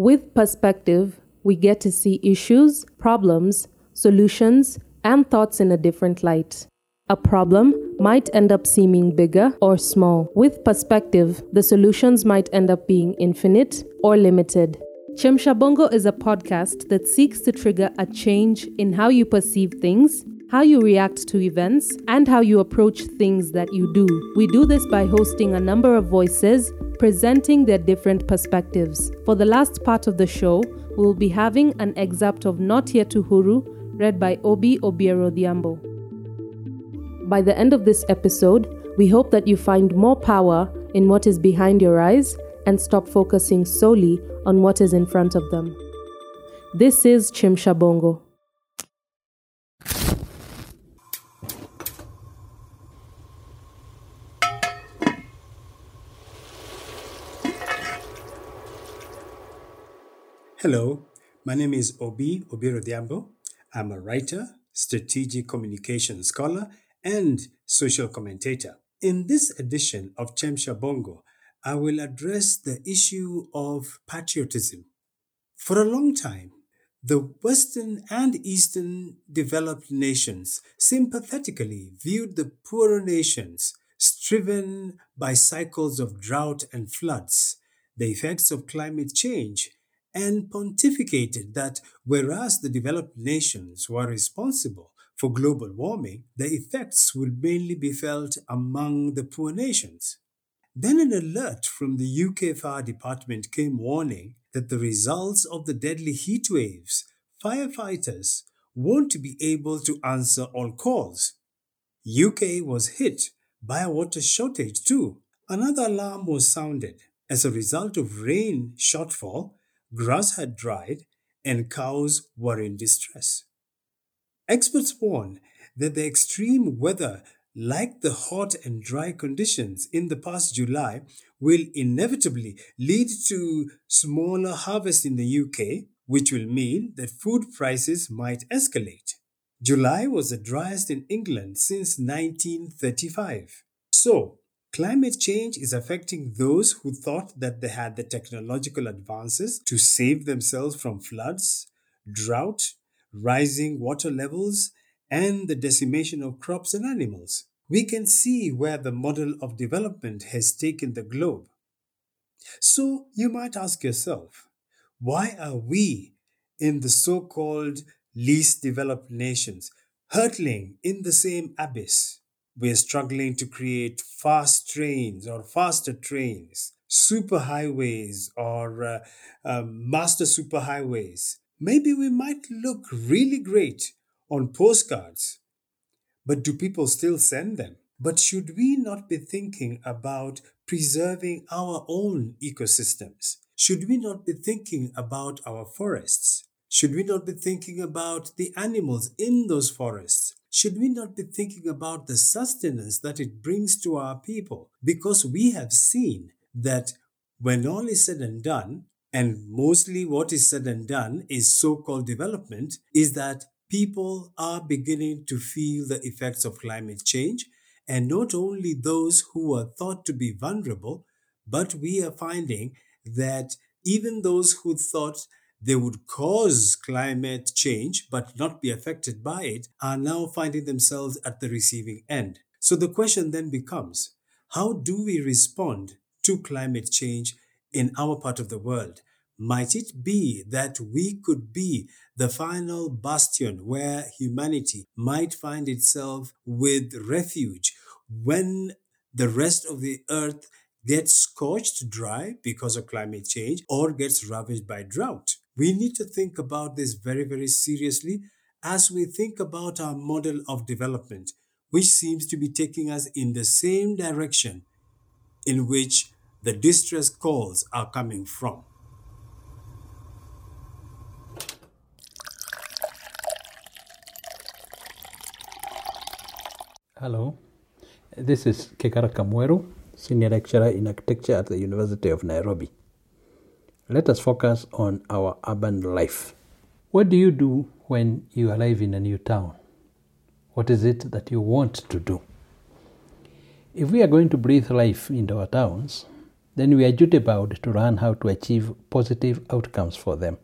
With perspective, we get to see issues, problems, solutions, and thoughts in a different light. A problem might end up seeming bigger or small. With perspective, the solutions might end up being infinite or limited. Chemsha Bongo is a podcast that seeks to trigger a change in how you perceive things, how you react to events, and how you approach things that you do. We do this by hosting a number of voices presenting their different perspectives. For the last part of the show, we'll be having an excerpt of Not Yet Uhuru, read by Oby Obyerodhiambo. By the end of this episode, we hope that you find more power in what is behind your eyes and stop focusing solely on what is in front of them. This is Chemsha Bongo. Hello, my name is Obi Obiero Diambo. I'm a writer, strategic communication scholar, and social commentator. In this edition of Chemsha Bongo, I will address the issue of patriotism. For a long time, the Western and Eastern developed nations sympathetically viewed the poorer nations striven by cycles of drought and floods, the effects of climate change, and pontificated that whereas the developed nations were responsible for global warming, the effects would mainly be felt among the poor nations. Then an alert from the UK Fire Department came warning that the results of the deadly heat waves, firefighters won't be able to answer all calls. UK was hit by a water shortage too. Another alarm was sounded. As a result of rain shortfall, grass had dried, and cows were in distress. Experts warn that the extreme weather, like the hot and dry conditions in the past July, will inevitably lead to smaller harvests in the UK, which will mean that food prices might escalate. July was the driest in England since 1935. So, Climate change is affecting those who thought that they had the technological advances to save themselves from floods, drought, rising water levels, and the decimation of crops and animals. We can see where the model of development has taken the globe. So you might ask yourself, why are we in the so called least developed nations hurtling in the same abyss? We're struggling to create fast trains or faster trains, superhighways or uh, um, master superhighways. Maybe we might look really great on postcards, but do people still send them? But should we not be thinking about preserving our own ecosystems? Should we not be thinking about our forests? Should we not be thinking about the animals in those forests? Should we not be thinking about the sustenance that it brings to our people? Because we have seen that when all is said and done, and mostly what is said and done is so called development, is that people are beginning to feel the effects of climate change. And not only those who are thought to be vulnerable, but we are finding that even those who thought they would cause climate change but not be affected by it are now finding themselves at the receiving end. So the question then becomes how do we respond to climate change in our part of the world? Might it be that we could be the final bastion where humanity might find itself with refuge when the rest of the earth gets scorched dry because of climate change or gets ravaged by drought? We need to think about this very, very seriously as we think about our model of development, which seems to be taking us in the same direction in which the distress calls are coming from. Hello, this is Kigara Kamweru, Senior Lecturer in Architecture at the University of Nairobi let us focus on our urban life. What do you do when you arrive in a new town? What is it that you want to do? If we are going to breathe life into our towns, then we are duty bound to learn how to achieve positive outcomes for them.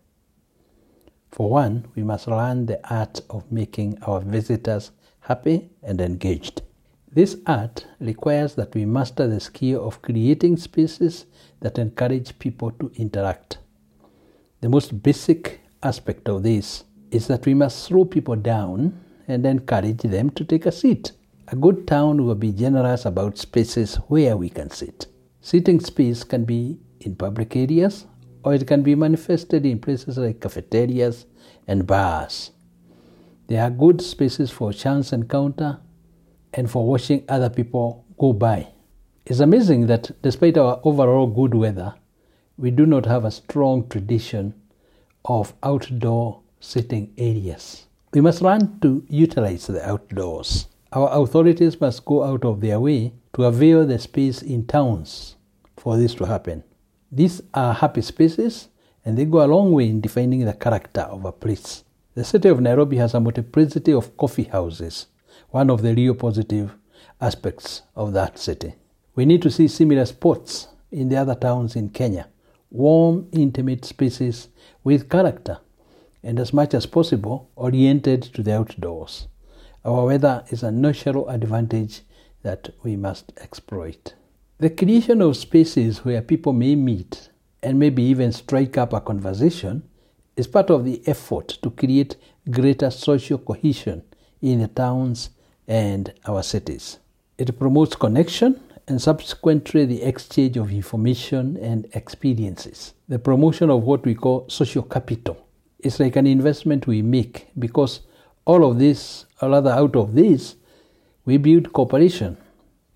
For one, we must learn the art of making our visitors happy and engaged. This art requires that we master the skill of creating spaces that encourage people to interact. The most basic aspect of this is that we must slow people down and encourage them to take a seat. A good town will be generous about spaces where we can sit. Sitting space can be in public areas or it can be manifested in places like cafeterias and bars. They are good spaces for chance encounter and for watching other people go by. It's amazing that despite our overall good weather, we do not have a strong tradition of outdoor sitting areas. We must learn to utilize the outdoors. Our authorities must go out of their way to avail the space in towns for this to happen. These are happy spaces and they go a long way in defining the character of a place. The city of Nairobi has a multiplicity of coffee houses, one of the real positive aspects of that city. We need to see similar spots in the other towns in Kenya warm, intimate spaces with character and as much as possible oriented to the outdoors. Our weather is a natural advantage that we must exploit. The creation of spaces where people may meet and maybe even strike up a conversation is part of the effort to create greater social cohesion in the towns and our cities. It promotes connection and subsequently the exchange of information and experiences. The promotion of what we call social capital is like an investment we make because all of this, or rather out of this, we build cooperation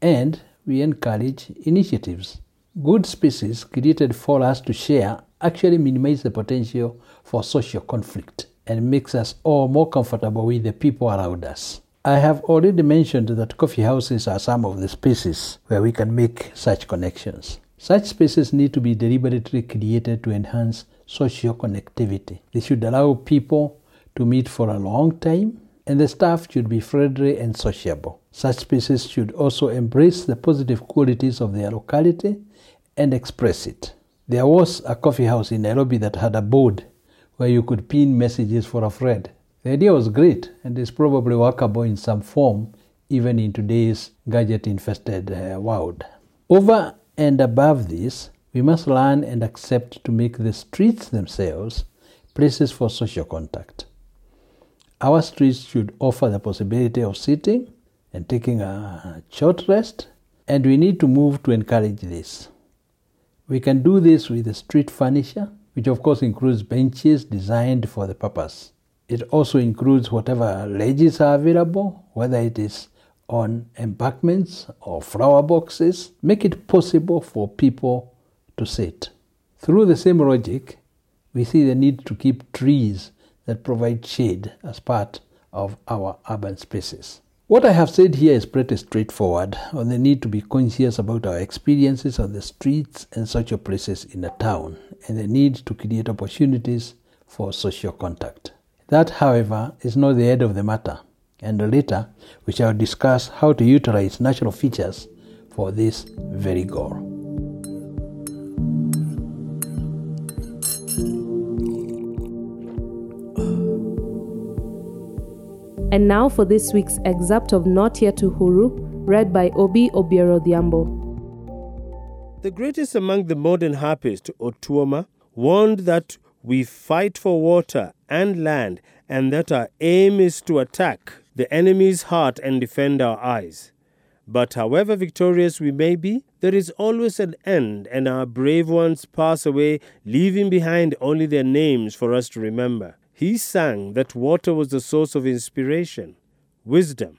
and we encourage initiatives. Good spaces created for us to share actually minimize the potential for social conflict and makes us all more comfortable with the people around us. I have already mentioned that coffee houses are some of the spaces where we can make such connections. Such spaces need to be deliberately created to enhance social connectivity. They should allow people to meet for a long time, and the staff should be friendly and sociable. Such spaces should also embrace the positive qualities of their locality and express it. There was a coffee house in Nairobi that had a board where you could pin messages for a friend. The idea was great and is probably workable in some form even in today's gadget infested uh, world. Over and above this, we must learn and accept to make the streets themselves places for social contact. Our streets should offer the possibility of sitting and taking a short rest, and we need to move to encourage this. We can do this with street furniture, which of course includes benches designed for the purpose. It also includes whatever ledges are available, whether it is on embankments or flower boxes. Make it possible for people to sit. Through the same logic, we see the need to keep trees that provide shade as part of our urban spaces. What I have said here is pretty straightforward on the need to be conscious about our experiences on the streets and social places in a town and the need to create opportunities for social contact. That, however, is not the end of the matter, and later we shall discuss how to utilize natural features for this very goal. And now for this week's excerpt of Not Yet Uhuru, read by Oby Obyerodhiambo. The greatest among the modern harpists, Otuoma, warned that we fight for water and land, and that our aim is to attack the enemy's heart and defend our eyes. But however victorious we may be, there is always an end, and our brave ones pass away, leaving behind only their names for us to remember. He sang that water was the source of inspiration, wisdom,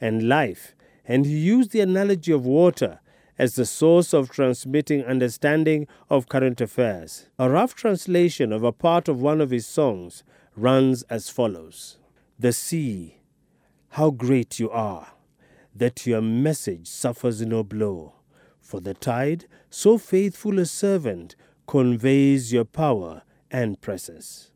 and life, and he used the analogy of water as the source of transmitting understanding of current affairs. A rough translation of a part of one of his songs runs as follows The sea, how great you are, that your message suffers no blow. For the tide, so faithful a servant, conveys your power and presence.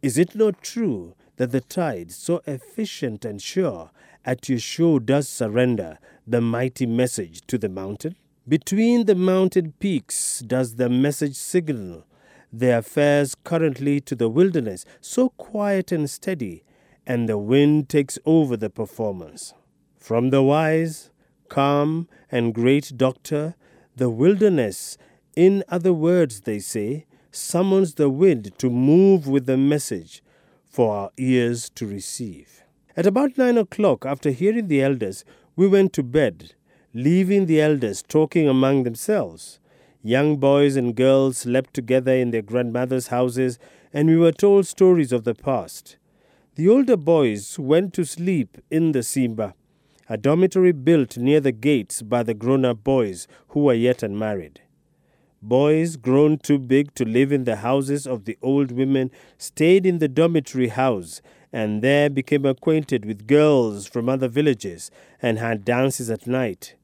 Is it not true that the tide, so efficient and sure, at your shore does surrender the mighty message to the mountain? Between the mountain peaks does the message signal the affairs currently to the wilderness, so quiet and steady, and the wind takes over the performance. From the wise, calm, and great doctor, the wilderness, in other words, they say, summons the wind to move with the message for our ears to receive. At about nine o'clock, after hearing the elders, we went to bed, leaving the elders talking among themselves. Young boys and girls slept together in their grandmothers' houses, and we were told stories of the past. The older boys went to sleep in the Simba, a dormitory built near the gates by the grown up boys who were yet unmarried. Boys grown too big to live in the houses of the old women stayed in the dormitory house and there became acquainted with girls from other villages and had dances at night.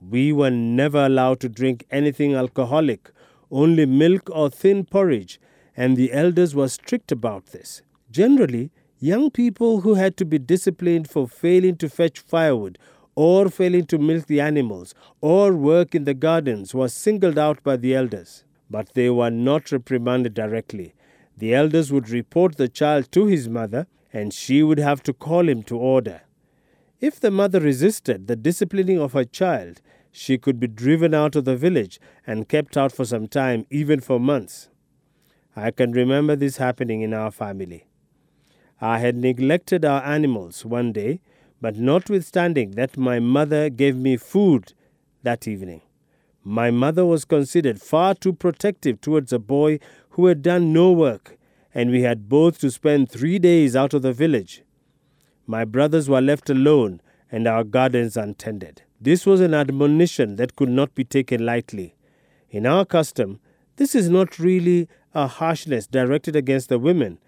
We were never allowed to drink anything alcoholic, only milk or thin porridge, and the elders were strict about this. Generally, young people who had to be disciplined for failing to fetch firewood or failing to milk the animals or work in the gardens were singled out by the elders. But they were not reprimanded directly. The elders would report the child to his mother, and she would have to call him to order. If the mother resisted the disciplining of her child, she could be driven out of the village and kept out for some time, even for months. I can remember this happening in our family. I had neglected our animals one day, but notwithstanding that my mother gave me food that evening. My mother was considered far too protective towards a boy who had done no work, and we had both to spend three days out of the village. My brothers were left alone and our gardens untended. This was an admonition that could not be taken lightly. In our custom, this is not really a harshness directed against the women,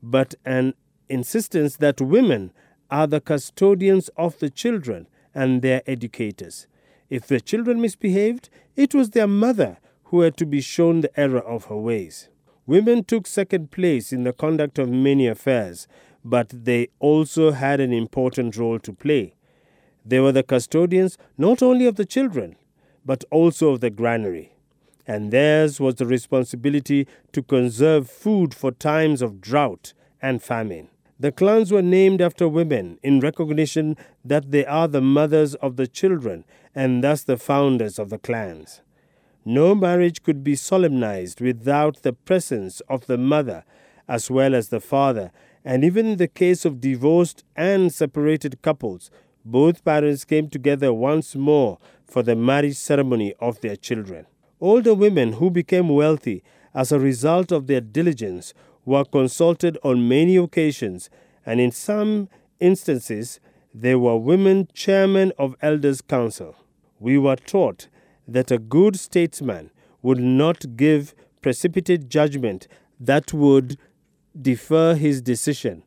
but an insistence that women are the custodians of the children and their educators. If the children misbehaved, it was their mother who had to be shown the error of her ways. Women took second place in the conduct of many affairs, but they also had an important role to play. They were the custodians not only of the children, but also of the granary. And theirs was the responsibility to conserve food for times of drought and famine. The clans were named after women in recognition that they are the mothers of the children and thus the founders of the clans. No marriage could be solemnized without the presence of the mother as well as the father, and even in the case of divorced and separated couples, both parents came together once more for the marriage ceremony of their children. Older women who became wealthy as a result of their diligence were consulted on many occasions, and in some instances, they were women chairmen of elders' council. We were taught that a good statesman would not give precipitate judgment that would defer his decision.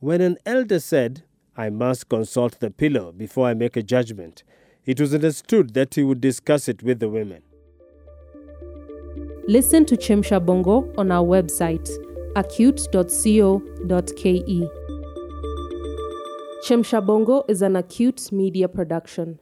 When an elder said, I must consult the pillow before I make a judgment, it was understood that he would discuss it with the women. Listen to Chemsha Bongo on our website, aqute.co.ke. Chemsha Bongo is an Aqute Media production.